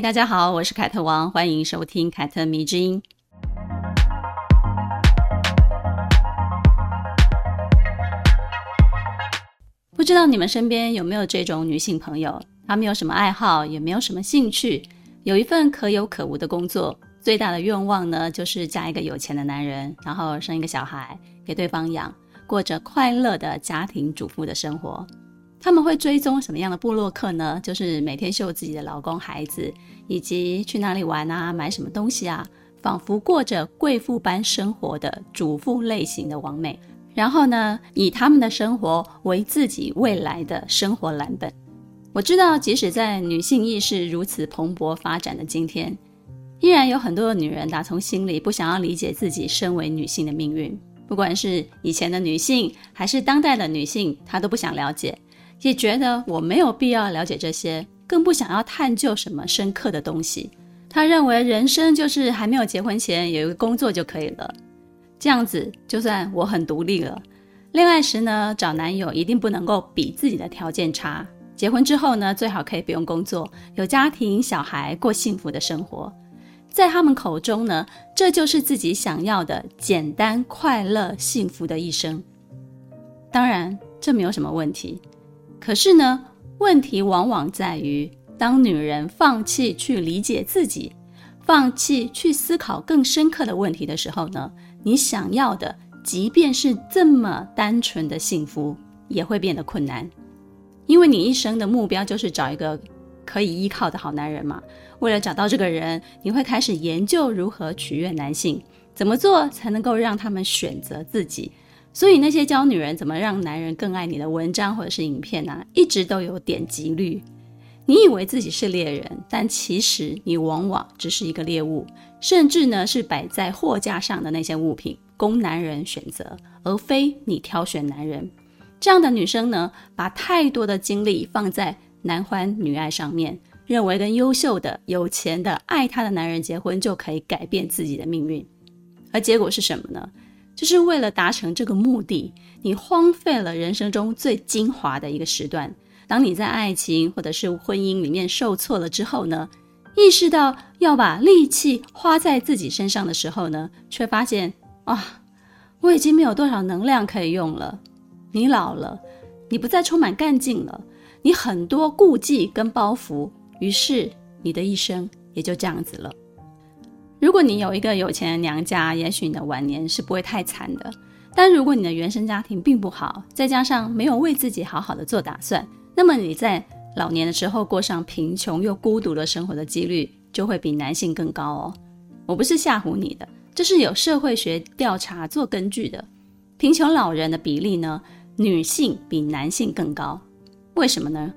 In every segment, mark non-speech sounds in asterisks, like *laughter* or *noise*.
大家好，我是凯特王，欢迎收听凯特迷之音。不知道你们身边有没有这种女性朋友？她们有什么爱好，也没有什么兴趣，有一份可有可无的工作，最大的愿望呢，就是嫁一个有钱的男人，然后生一个小孩给对方养，过着快乐的家庭主妇的生活。他们会追踪什么样的部落客呢？就是每天秀自己的老公、孩子，以及去哪里玩啊，买什么东西啊，仿佛过着贵妇般生活的主妇类型的王美。然后呢，以他们的生活为自己未来的生活蓝本。我知道，即使在女性意识如此蓬勃发展的今天，依然有很多的女人打从心里不想要理解自己身为女性的命运。不管是以前的女性，还是当代的女性，她都不想了解，也觉得我没有必要了解这些，更不想要探究什么深刻的东西。她认为人生就是还没有结婚前有一个工作就可以了。这样子，就算我很独立了，恋爱时呢，找男友一定不能够比自己的条件差。结婚之后呢，最好可以不用工作，有家庭、小孩，过幸福的生活。在他们口中呢，这就是自己想要的简单、快乐、幸福的一生。当然，这没有什么问题。可是呢，问题往往在于，当女人放弃去理解自己，放弃去思考更深刻的问题的时候呢，你想要的，即便是这么单纯的幸福，也会变得困难，因为你一生的目标就是找一个可以依靠的好男人嘛。为了找到这个人，你会开始研究如何取悦男性，怎么做才能够让他们选择自己。所以那些教女人怎么让男人更爱你的文章或者是影片啊，一直都有点击率。你以为自己是猎人，但其实你往往只是一个猎物，甚至呢是摆在货架上的那些物品供男人选择，而非你挑选男人。这样的女生呢，把太多的精力放在男欢女爱上面，认为跟优秀的、有钱的、爱她的男人结婚就可以改变自己的命运，而结果是什么呢？就是为了达成这个目的，你荒废了人生中最精华的一个时段。当你在爱情或者是婚姻里面受挫了之后呢，意识到要把力气花在自己身上的时候呢，却发现啊，我已经没有多少能量可以用了。你老了，你不再充满干劲了，你很多顾忌跟包袱，于是你的一生也就这样子了。如果你有一个有钱的娘家，也许你的晚年是不会太惨的。但如果你的原生家庭并不好，再加上没有为自己好好的做打算，那么你在老年的时候过上贫穷又孤独的生活的几率就会比男性更高哦。我不是吓唬你的，这是有社会学调查做根据的。贫穷老人的比例呢，女性比男性更高。为什么呢？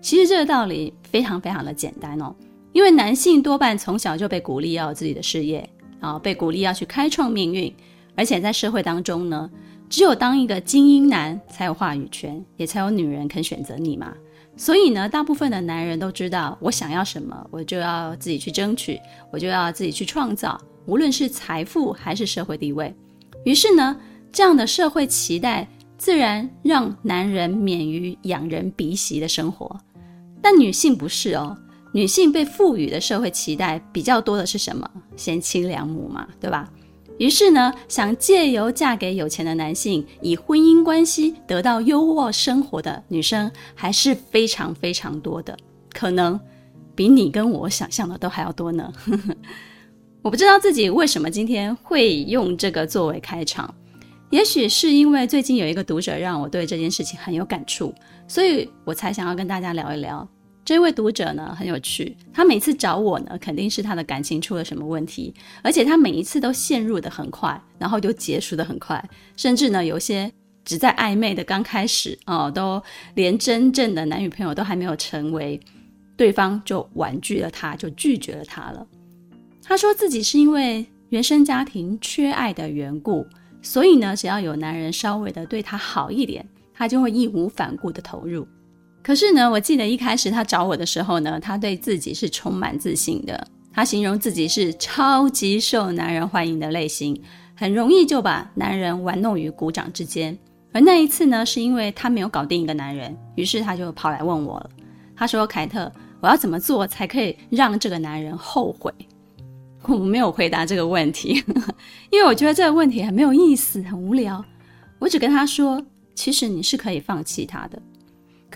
其实这个道理非常非常的简单哦。因为男性多半从小就被鼓励要有自己的事业，啊被鼓励要去开创命运，而且在社会当中呢。只有当一个精英男才有话语权，也才有女人肯选择你嘛。所以呢，大部分的男人都知道，我想要什么，我就要自己去争取，我就要自己去创造，无论是财富还是社会地位。于是呢，这样的社会期待自然让男人免于仰人鼻息的生活。但女性不是哦，女性被赋予的社会期待比较多的是什么？贤妻良母嘛，对吧？于是呢，想借由嫁给有钱的男性，以婚姻关系得到优渥生活的女生，还是非常非常多的，可能比你跟我想象的都还要多呢。*laughs* 我不知道自己为什么今天会用这个作为开场，也许是因为最近有一个读者让我对这件事情很有感触，所以我才想要跟大家聊一聊。这位读者呢，很有趣，他每次找我呢，肯定是他的感情出了什么问题，而且他每一次都陷入得很快，然后就结束得很快，甚至呢，有些只在暧昧的刚开始哦，都连真正的男女朋友都还没有成为，对方就婉拒了他，就拒绝了他了。他说自己是因为原生家庭缺爱的缘故，所以呢，只要有男人稍微的对他好一点，他就会义无反顾的投入。可是呢，我记得一开始他找我的时候呢，他对自己是充满自信的。他形容自己是超级受男人欢迎的类型，很容易就把男人玩弄于股掌之间。而那一次呢，是因为他没有搞定一个男人，于是他就跑来问我了。他说：“凯特，我要怎么做才可以让这个男人后悔？”我没有回答这个问题，*laughs* 因为我觉得这个问题很没有意思，很无聊。我只跟他说：“其实你是可以放弃他的。”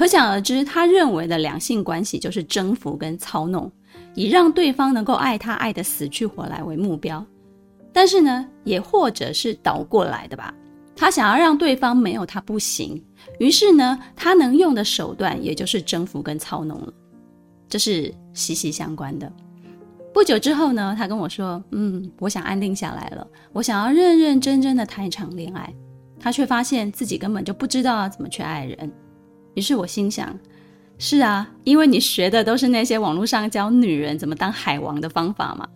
可想而知，他认为的两性关系就是征服跟操弄。以让对方能够爱他爱得死去活来为目标，但是呢，也或者是倒过来的吧。他想要让对方没有他不行，于是呢，他能用的手段也就是征服跟操弄了，这是息息相关的。不久之后呢，他跟我说：“嗯，我想安定下来了，我想要认认真真的谈一场恋爱。”他却发现自己根本就不知道怎么去爱人。于是我心想。是啊，因为你学的都是那些网络上教女人怎么当海王的方法嘛，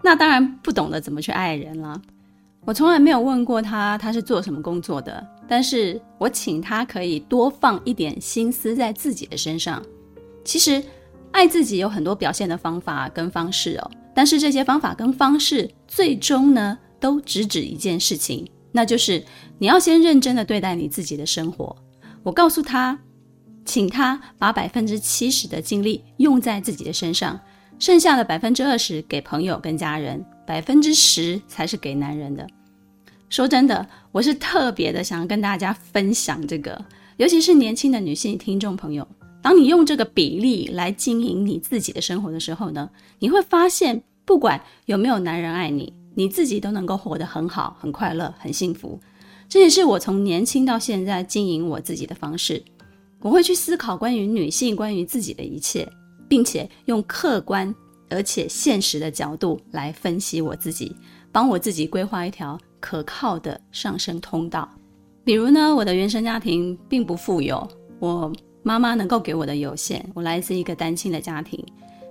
那当然不懂得怎么去爱人了。我从来没有问过他他是做什么工作的，但是我请他可以多放一点心思在自己的身上。其实爱自己有很多表现的方法跟方式哦，但是这些方法跟方式最终呢，都直指一件事情，那就是你要先认真的对待你自己的生活。我告诉他。请他把百分之七十的精力用在自己的身上，剩下的百分之二十给朋友跟家人，百分之十才是给男人的。说真的，我是特别的想要跟大家分享这个，尤其是年轻的女性听众朋友，当你用这个比例来经营你自己的生活的时候呢，你会发现，不管有没有男人爱你，你自己都能够活得很好、很快乐、很幸福。这也是我从年轻到现在经营我自己的方式。我会去思考关于女性、关于自己的一切，并且用客观而且现实的角度来分析我自己，帮我自己规划一条可靠的上升通道。比如呢，我的原生家庭并不富有，我妈妈能够给我的有限，我来自一个单亲的家庭，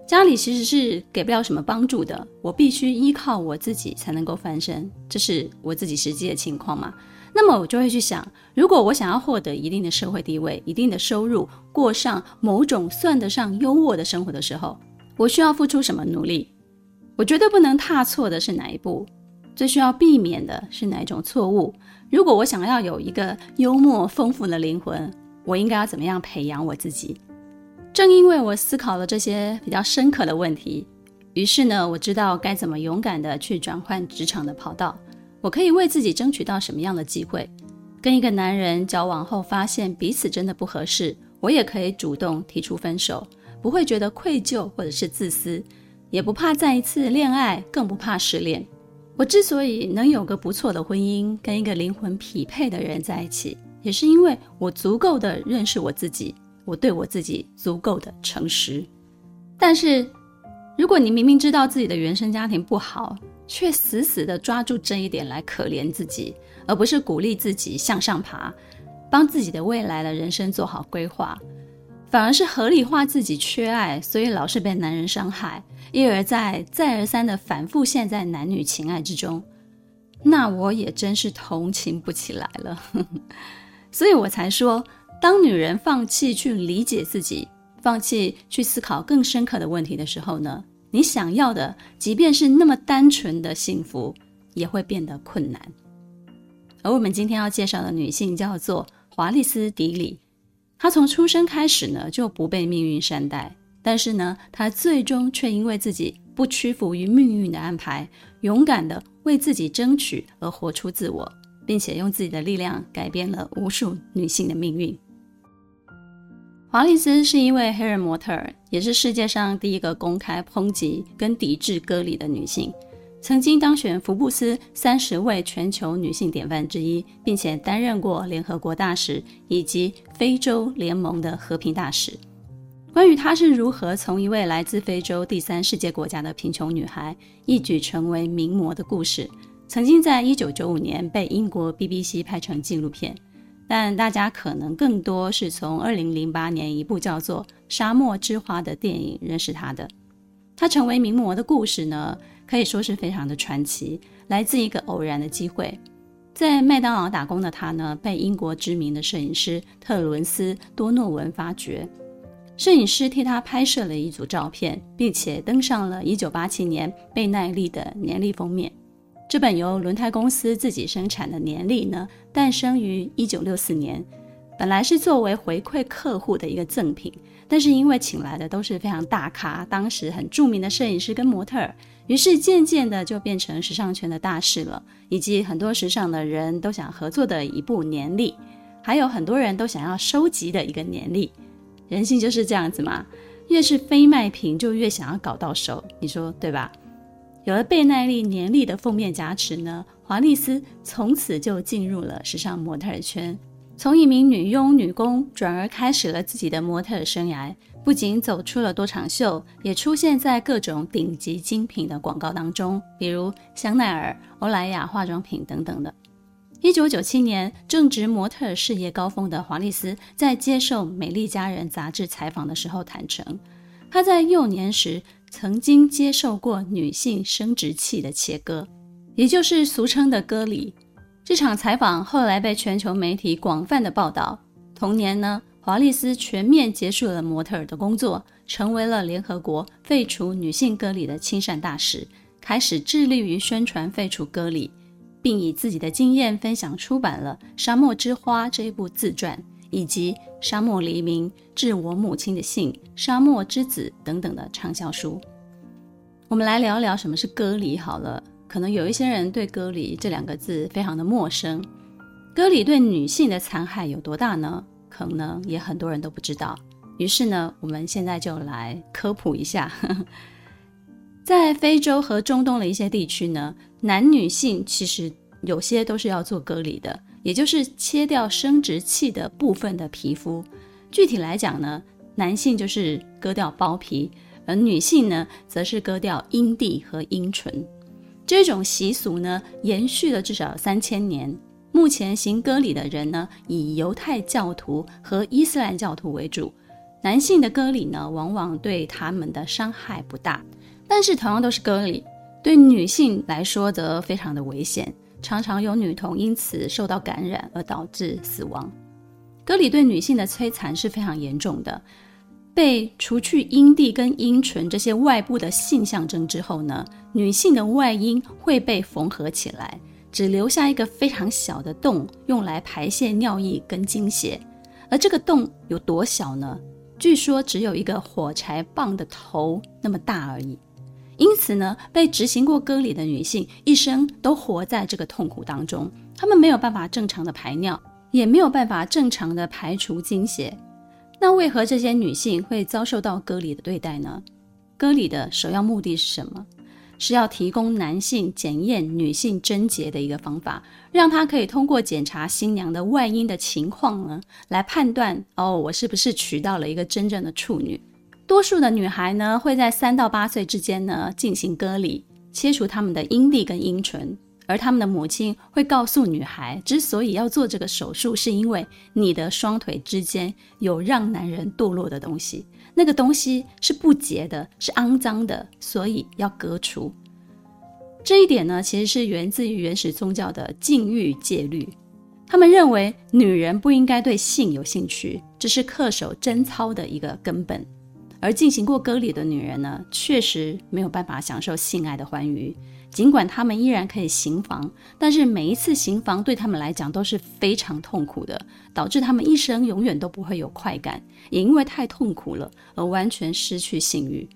家里其实是给不了什么帮助的，我必须依靠我自己才能够翻身，这是我自己实际的情况嘛。那么我就会去想，如果我想要获得一定的社会地位、一定的收入，过上某种算得上优渥的生活的时候，我需要付出什么努力？我绝对不能踏错的是哪一步？最需要避免的是哪一种错误？如果我想要有一个幽默丰富的灵魂，我应该要怎么样培养我自己？正因为我思考了这些比较深刻的问题，于是呢，我知道该怎么勇敢的去转换职场的跑道。我可以为自己争取到什么样的机会？跟一个男人交往后，发现彼此真的不合适，我也可以主动提出分手，不会觉得愧疚或者是自私，也不怕再一次恋爱，更不怕失恋。我之所以能有个不错的婚姻，跟一个灵魂匹配的人在一起，也是因为我足够的认识我自己，我对我自己足够的诚实。但是，如果你明明知道自己的原生家庭不好，却死死地抓住这一点来可怜自己，而不是鼓励自己向上爬，帮自己的未来的人生做好规划，反而是合理化自己缺爱，所以老是被男人伤害，一而再、再而三地反复陷在男女情爱之中，那我也真是同情不起来了。*laughs* 所以我才说，当女人放弃去理解自己，放弃去思考更深刻的问题的时候呢，你想要的，即便是那么单纯的幸福，也会变得困难。而我们今天要介绍的女性叫做华丽丝·迪里，她从出生开始呢就不被命运善待，但是呢，她最终却因为自己不屈服于命运的安排，勇敢地为自己争取而活出自我，并且用自己的力量改变了无数女性的命运。华丽丝是一位黑人模特儿，也是世界上第一个公开抨击跟抵制割礼的女性，曾经当选福布斯三十位全球女性典范之一，并且担任过联合国大使以及非洲联盟的和平大使。关于她是如何从一位来自非洲第三世界国家的贫穷女孩，一举成为名模的故事，曾经在一九九五年被英国 BBC 拍成纪录片。但大家可能更多是从二零零八年一部叫做《沙漠之花》的电影认识他的。他成为名模的故事呢，可以说是非常的传奇，来自一个偶然的机会。在麦当劳打工的他呢，被英国知名的摄影师特伦斯多诺文发掘。摄影师替他拍摄了一组照片，并且登上了1987年贝耐利的年历封面。这本由轮胎公司自己生产的年历呢，诞生于1964年，本来是作为回馈客户的一个赠品，但是因为请来的都是非常大咖，当时很著名的摄影师跟模特儿，于是渐渐的就变成时尚圈的大事了，以及很多时尚的人都想合作的一部年历，还有很多人都想要收集的一个年历。人性就是这样子嘛，越是非卖品就越想要搞到手，你说对吧？有了贝耐利年历的封面加持呢，华丽丝从此就进入了时尚模特圈，从一名女佣女工转而开始了自己的模特生涯。不仅走出了多场秀，也出现在各种顶级精品的广告当中，比如香奈儿、欧莱雅化妆品等等的。一九九七年，正值模特事业高峰的华丽丝，在接受《美丽佳人》杂志采访的时候坦诚，她在幼年时曾经接受过女性生殖器的切割，也就是俗称的割礼。这场采访后来被全球媒体广泛的报道。同年呢，华丽丝全面结束了模特儿的工作，成为了联合国废除女性割礼的亲善大使，开始致力于宣传废除割礼。并以自己的经验分享出版了《沙漠之花》这一部自传，以及《沙漠黎明》、《致我母亲的信》、《沙漠之子》等等的畅销书。我们来聊聊什么是割礼好了。可能有一些人对“割礼”这两个字非常的陌生。割礼对女性的残害有多大呢？可能也很多人都不知道。于是呢，我们现在就来科普一下。*laughs* 在非洲和中东的一些地区呢，男女性其实有些都是要做割礼的，也就是切掉生殖器的部分的皮肤。具体来讲呢，男性就是割掉包皮，而女性呢，则是割掉阴蒂和阴唇。这种习俗呢，延续了至少三千年。目前行割礼的人呢，以犹太教徒和伊斯兰教徒为主。男性的割礼呢，往往对他们的伤害不大。但是同样都是割礼，对女性来说则非常的危险，常常有女童因此受到感染而导致死亡。割礼对女性的摧残是非常严重的。被除去阴蒂跟阴唇这些外部的性象征之后呢，女性的外阴会被缝合起来，只留下一个非常小的洞，用来排泄尿液跟经血。而这个洞有多小呢？据说只有一个火柴棒的头那么大而已。因此呢，被执行过割礼的女性一生都活在这个痛苦当中，她们没有办法正常的排尿，也没有办法正常的排除精血。那为何这些女性会遭受到割礼的对待呢？割礼的首要目的是什么？是要提供男性检验女性贞洁的一个方法，让他可以通过检查新娘的外阴的情况呢，来判断哦，我是不是娶到了一个真正的处女。多数的女孩呢，会在三到八岁之间呢进行割礼，切除她们的阴蒂跟阴唇，而她们的母亲会告诉女孩，之所以要做这个手术，是因为你的双腿之间有让男人堕落的东西，那个东西是不洁的，是肮脏的，所以要割除。这一点呢，其实是源自于原始宗教的禁欲戒律，他们认为女人不应该对性有兴趣，这是恪守贞操的一个根本。而进行过割礼的女人呢，确实没有办法享受性爱的欢愉。尽管她们依然可以行房，但是每一次行房对她们来讲都是非常痛苦的，导致她们一生永远都不会有快感，也因为太痛苦了而完全失去性欲。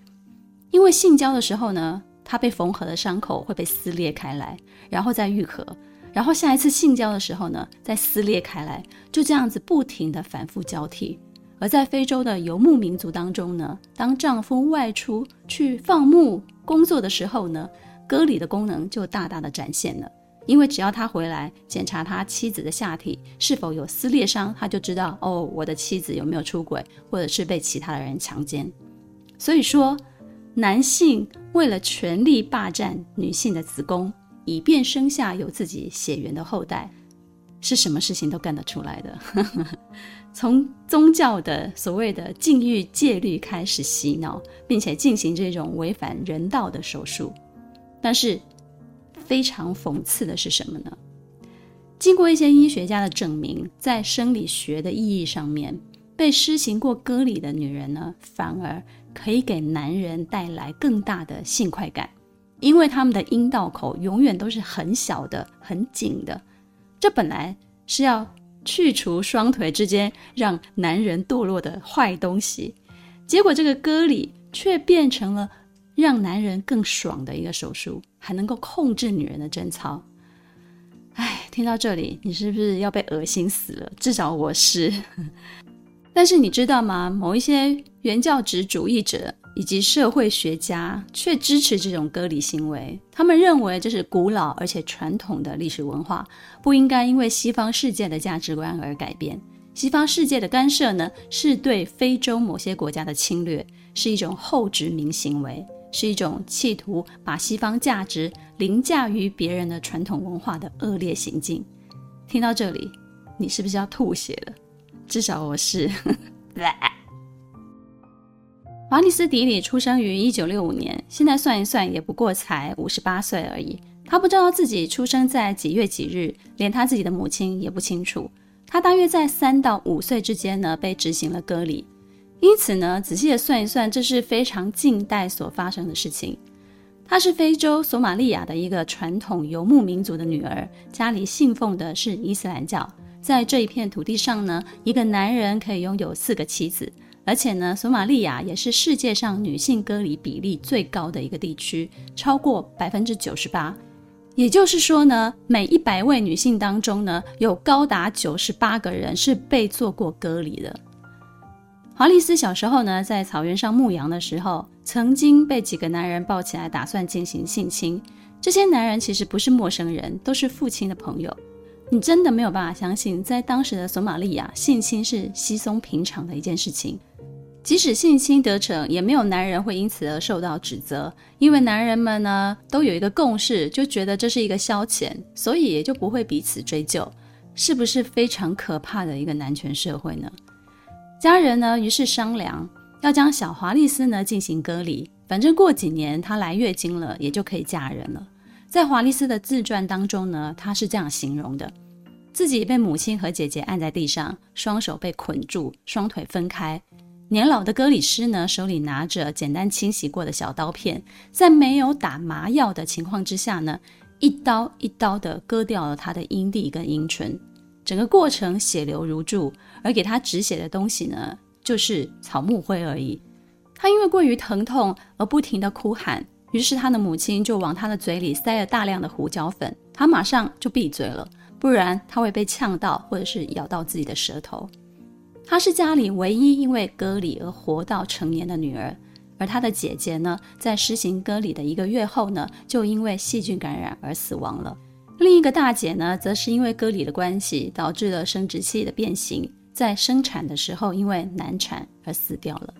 因为性交的时候呢，她被缝合的伤口会被撕裂开来，然后再愈合，然后下一次性交的时候呢，再撕裂开来，就这样子不停地反复交替。而在非洲的游牧民族当中呢，当丈夫外出去放牧工作的时候呢，割礼的功能就大大的展现了。因为只要他回来检查他妻子的下体是否有撕裂伤，他就知道哦，我的妻子有没有出轨，或者是被其他的人强奸。所以说，男性为了权力霸占女性的子宫，以便生下有自己血缘的后代。是什么事情都干得出来的，*laughs* 从宗教的所谓的禁欲戒律开始洗脑，并且进行这种违反人道的手术。但是非常讽刺的是什么呢？经过一些医学家的证明，在生理学的意义上面，被施行过割礼的女人呢，反而可以给男人带来更大的性快感，因为他们的阴道口永远都是很小的、很紧的。这本来是要去除双腿之间让男人堕落的坏东西，结果这个割礼却变成了让男人更爽的一个手术，还能够控制女人的贞操。哎，听到这里，你是不是要被恶心死了？至少我是。*laughs* 但是你知道吗？某一些原教旨主义者以及社会学家却支持这种割礼行为。他们认为这是古老而且传统的历史文化，不应该因为西方世界的价值观而改变。西方世界的干涉呢，是对非洲某些国家的侵略，是一种后殖民行为。是一种企图把西方价值凌驾于别人的传统文化的恶劣行径。听到这里，你是不是要吐血了？至少我是。*laughs* 华丽斯·迪里出生于一九六五年，现在算一算也不过才五十八岁而已。他不知道自己出生在几月几日，连他自己的母亲也不清楚。他大约在三到五岁之间呢，被执行了割礼。因此呢，仔细的算一算，这是非常近代所发生的事情。她是非洲索马利亚的一个传统游牧民族的女儿，家里信奉的是伊斯兰教。在这一片土地上呢，一个男人可以拥有四个妻子，而且呢，索马利亚也是世界上女性割礼比例最高的一个地区，超过百分之九十八。也就是说呢，每一百位女性当中呢，有高达九十八个人是被做过割礼的。华丽丝小时候呢，在草原上牧羊的时候，曾经被几个男人抱起来，打算进行性侵。这些男人其实不是陌生人，都是父亲的朋友。你真的没有办法相信，在当时的索马利亚，性侵是稀松平常的一件事情。即使性侵得逞，也没有男人会因此而受到指责，因为男人们呢，都有一个共识，就觉得这是一个消遣，所以也就不会彼此追究。是不是非常可怕的一个男权社会呢？家人呢，于是商量要将小华丽丝呢进行割礼，反正过几年她来月经了，也就可以嫁人了。在华丽丝的自传当中呢，她是这样形容的：自己被母亲和姐姐按在地上，双手被捆住，双腿分开。年老的割礼师呢，手里拿着简单清洗过的小刀片，在没有打麻药的情况之下呢，一刀一刀的割掉了她的阴蒂跟阴唇。整个过程血流如注，而给他止血的东西呢，就是草木灰而已。他因为过于疼痛而不停地哭喊，于是他的母亲就往他的嘴里塞了大量的胡椒粉，他马上就闭嘴了，不然他会被呛到或者是咬到自己的舌头。她是家里唯一因为割礼而活到成年的女儿，而她的姐姐呢，在施行割礼的一个月后呢，就因为细菌感染而死亡了。另一个大姐呢，则是因为割礼的关系，导致了生殖器的变形，在生产的时候因为难产而死掉了。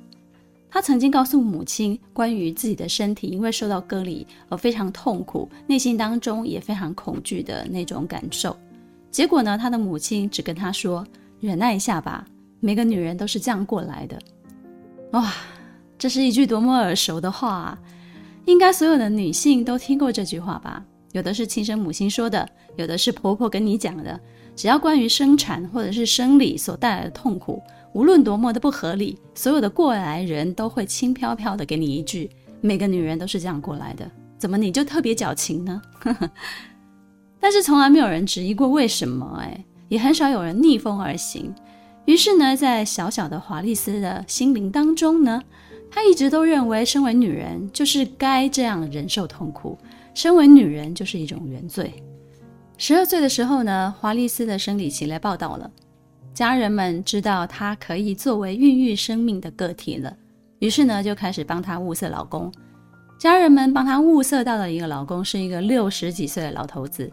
她曾经告诉母亲，关于自己的身体因为受到割礼而非常痛苦，内心当中也非常恐惧的那种感受。结果呢，她的母亲只跟她说：“忍耐一下吧，每个女人都是这样过来的。”哇，这是一句多么耳熟的话啊！应该所有的女性都听过这句话吧？有的是亲生母亲说的，有的是婆婆跟你讲的。只要关于生产或者是生理所带来的痛苦，无论多么的不合理，所有的过来人都会轻飘飘的给你一句：“每个女人都是这样过来的，怎么你就特别矫情呢？”呵 *laughs* 呵但是从来没有人质疑过为什么，哎，也很少有人逆风而行。于是呢，在小小的华丽丝的心灵当中呢，她一直都认为，身为女人就是该这样忍受痛苦。身为女人就是一种原罪。十二岁的时候呢，华丽丝的生理期来报道了，家人们知道她可以作为孕育生命的个体了，于是呢就开始帮她物色老公。家人们帮她物色到的一个老公是一个六十几岁的老头子，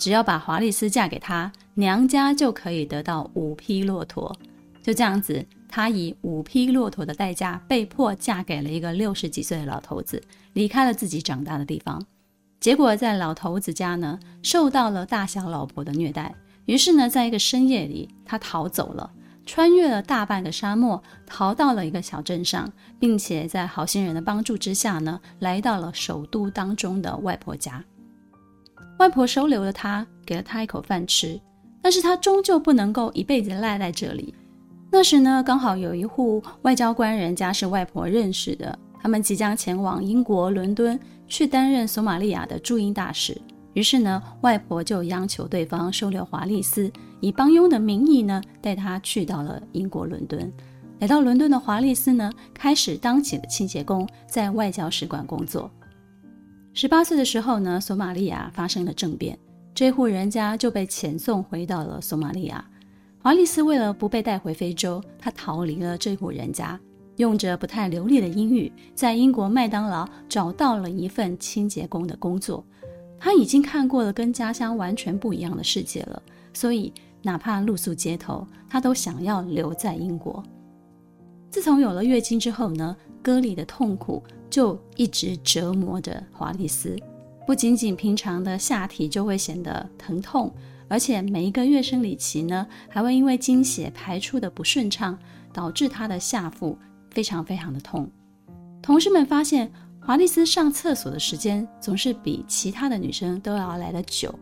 只要把华丽丝嫁给他，娘家就可以得到五匹骆驼。就这样子，她以五匹骆驼的代价被迫嫁给了一个六十几岁的老头子，离开了自己长大的地方。结果在老头子家呢，受到了大小老婆的虐待。于是呢，在一个深夜里，他逃走了，穿越了大半个沙漠，逃到了一个小镇上，并且在好心人的帮助之下呢，来到了首都当中的外婆家。外婆收留了他，给了他一口饭吃。但是他终究不能够一辈子赖在这里。那时呢，刚好有一户外交官人家是外婆认识的，他们即将前往英国伦敦去担任索马利亚的驻英大使。于是呢，外婆就央求对方收留华丽丝，以帮佣的名义呢，带她去到了英国伦敦。来到伦敦的华丽丝呢，开始当起了清洁工，在外交使馆工作。十八岁的时候呢，索马利亚发生了政变，这户人家就被遣送回到了索马利亚。华丽丝为了不被带回非洲，她逃离了这户人家，用着不太流利的英语，在英国麦当劳找到了一份清洁工的工作。她已经看过了跟家乡完全不一样的世界了，所以哪怕露宿街头，她都想要留在英国。自从有了月经之后呢，割礼的痛苦就一直折磨着华丽丝，不仅仅平常的下体就会显得疼痛。而且每一个月生理期呢，还会因为经血排出的不顺畅，导致她的下腹非常非常的痛。同事们发现华丽丝上厕所的时间总是比其他的女生都要来得久，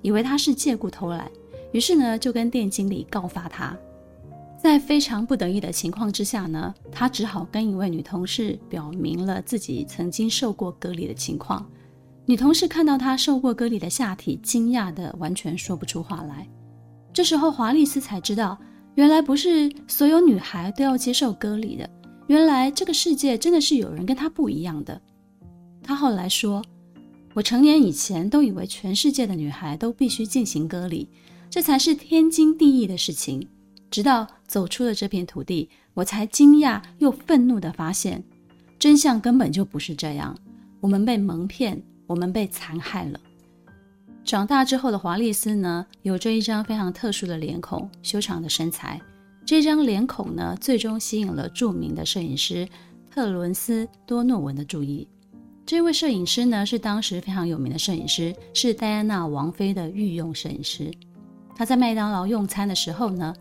以为她是借故偷懒，于是呢就跟店经理告发她。在非常不得已的情况之下呢，他只好跟一位女同事表明了自己曾经受过割礼的情况。女同事看到她受过割礼的下体，惊讶得完全说不出话来。这时候，华丽丝才知道，原来不是所有女孩都要接受割礼的。原来这个世界真的是有人跟她不一样的。她后来说：“我成年以前都以为全世界的女孩都必须进行割礼，这才是天经地义的事情。直到走出了这片土地，我才惊讶又愤怒地发现，真相根本就不是这样。我们被蒙骗。”我们被残害了。长大之后的华丽丝呢，有着一张非常特殊的脸孔，修长的身材。这张脸孔呢，最终吸引了著名的摄影师特伦斯·多诺文的注意。这位摄影师呢，是当时非常有名的摄影师，是戴安娜王妃的御用摄影师。他在麦当劳用餐的时候呢，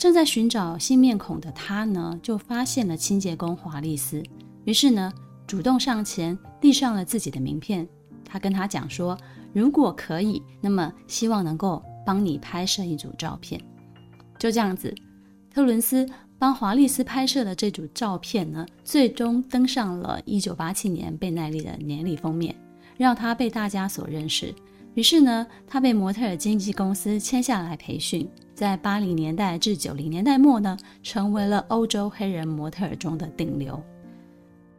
正在寻找新面孔的他呢，就发现了清洁工华丽丝，于是呢，主动上前递上了自己的名片。他跟他讲说，如果可以，那么希望能够帮你拍摄一组照片。就这样子，特伦斯帮华丽丝拍摄的这组照片呢，最终登上了1987年贝奈利的年历封面，让他被大家所认识。于是呢，他被模特儿经纪公司签下来培训，在80年代至90年代末呢，成为了欧洲黑人模特儿中的顶流，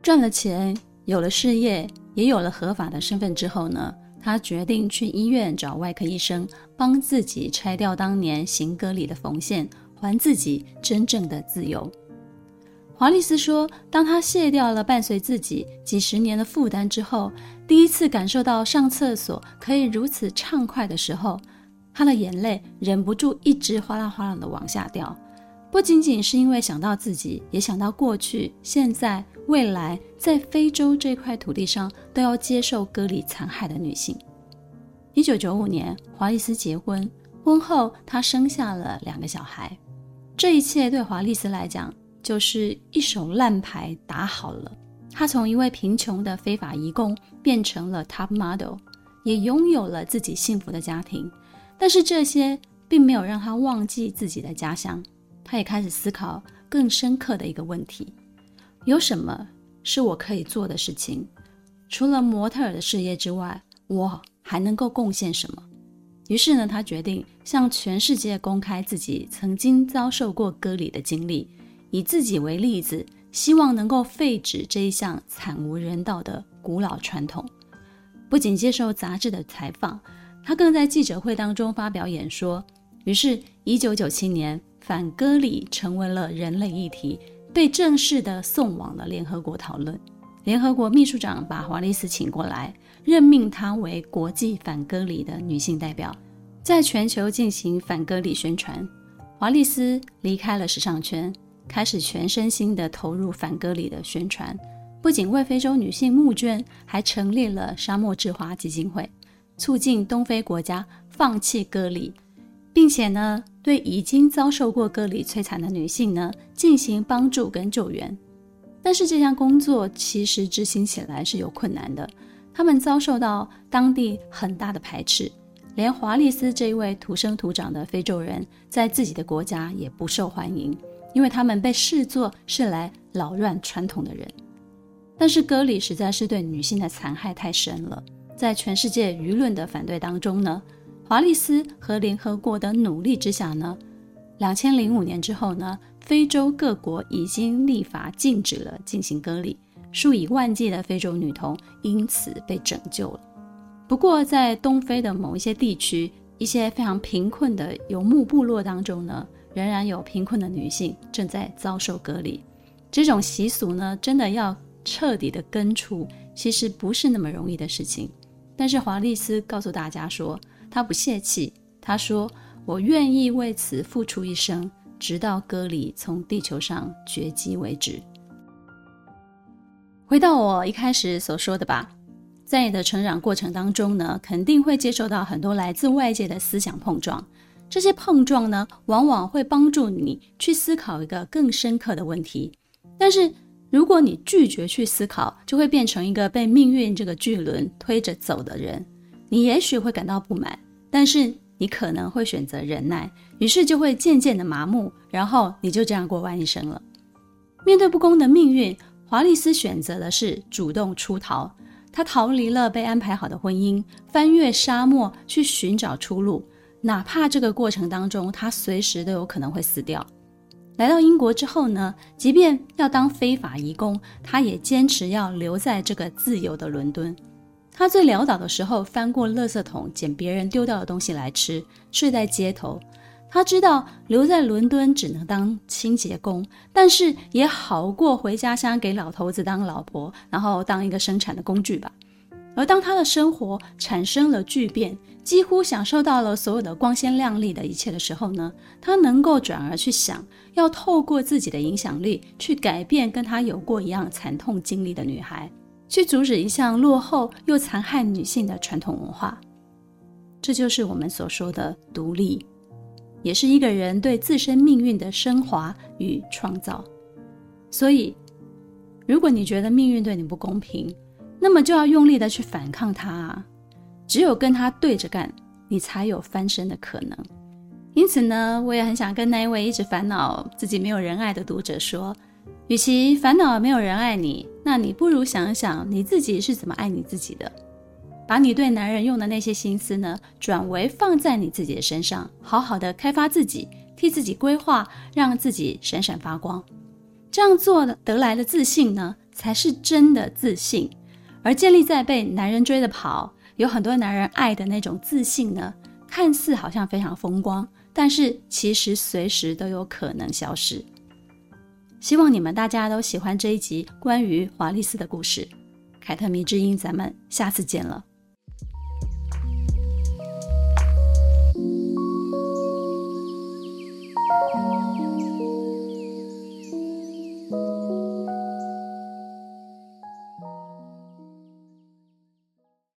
赚了钱，有了事业。也有了合法的身份之后呢，他决定去医院找外科医生，帮自己拆掉当年行歌里的缝线，还自己真正的自由。华丽丝说，当他卸掉了伴随自己几十年的负担之后，第一次感受到上厕所可以如此畅快的时候，他的眼泪忍不住一直哗啦哗啦的往下掉。不仅仅是因为想到自己，也想到过去、现在、未来，在非洲这块土地上都要接受割礼残害的女性。一九九五年，华丽丝结婚，婚后她生下了两个小孩。这一切对华丽丝来讲，就是一手烂牌打好了。他从一位贫穷的非法移工变成了 top model，也拥有了自己幸福的家庭。但是这些并没有让他忘记自己的家乡。他也开始思考更深刻的一个问题：有什么是我可以做的事情？除了模特儿的事业之外，我还能够贡献什么？于是呢，他决定向全世界公开自己曾经遭受过割礼的经历，以自己为例子，希望能够废止这一项惨无人道的古老传统。不仅接受杂志的采访，他更在记者会当中发表演说。于是，一九九七年。反割礼成为了人类议题，被正式的送往了联合国讨论。联合国秘书长把华丽丝请过来，任命她为国际反割礼的女性代表，在全球进行反割礼宣传。华丽丝离开了时尚圈，开始全身心地投入反割礼的宣传，不仅为非洲女性募捐，还成立了沙漠之花基金会，促进东非国家放弃割礼。并且呢，对已经遭受过割礼摧残的女性呢，进行帮助跟救援。但是这项工作其实执行起来是有困难的，他们遭受到当地很大的排斥，连华丽丝这一位土生土长的非洲人，在自己的国家也不受欢迎，因为他们被视作是来扰乱传统的人。但是割礼实在是对女性的残害太深了，在全世界舆论的反对当中呢，华丽斯和联合国的努力之下呢，两千零五年之后呢，非洲各国已经立法禁止了进行割礼，数以万计的非洲女童因此被拯救了。不过，在东非的某一些地区，一些非常贫困的游牧部落当中呢，仍然有贫困的女性正在遭受割礼。这种习俗呢，真的要彻底的根除，其实不是那么容易的事情。但是华丽斯告诉大家说，她不泄气，她说：“我愿意为此付出一生。”直到割礼从地球上绝迹为止。回到我一开始所说的吧，在你的成长过程当中呢，肯定会接受到很多来自外界的思想碰撞。这些碰撞呢，往往会帮助你去思考一个更深刻的问题。但是，如果你拒绝去思考，就会变成一个被命运这个巨轮推着走的人。你也许会感到不满，但是，你可能会选择忍耐，于是就会渐渐的麻木，然后你就这样过完一生了。面对不公的命运，华丽丝选择的是主动出逃。她逃离了被安排好的婚姻，翻越沙漠去寻找出路，哪怕这个过程当中他随时都有可能会死掉。来到英国之后呢，即便要当非法移工，他也坚持要留在这个自由的伦敦。他最潦倒的时候，翻过垃圾桶捡别人丢掉的东西来吃，睡在街头。他知道留在伦敦只能当清洁工，但是也好过回家乡给老头子当老婆，然后当一个生产的工具吧。而当他的生活产生了巨变，几乎享受到了所有的光鲜亮丽的一切的时候呢，他能够转而去想，要透过自己的影响力去改变跟他有过一样惨痛经历的女孩。去阻止一项落后又残害女性的传统文化，这就是我们所说的独立，也是一个人对自身命运的升华与创造。所以，如果你觉得命运对你不公平，那么就要用力的去反抗它啊！只有跟他对着干，你才有翻身的可能。因此呢，我也很想跟那一位一直烦恼自己没有人爱的读者说。与其烦恼没有人爱你，那你不如想想你自己是怎么爱你自己的，把你对男人用的那些心思呢，转为放在你自己的身上，好好的开发自己，替自己规划，让自己闪闪发光。这样做的得来的自信呢，才是真的自信。而建立在被男人追着跑，有很多男人爱的那种自信呢，看似好像非常风光，但是其实随时都有可能消失。希望你们大家都喜欢这一集关于华丽斯的故事，凯特迷之音，咱们下次见了。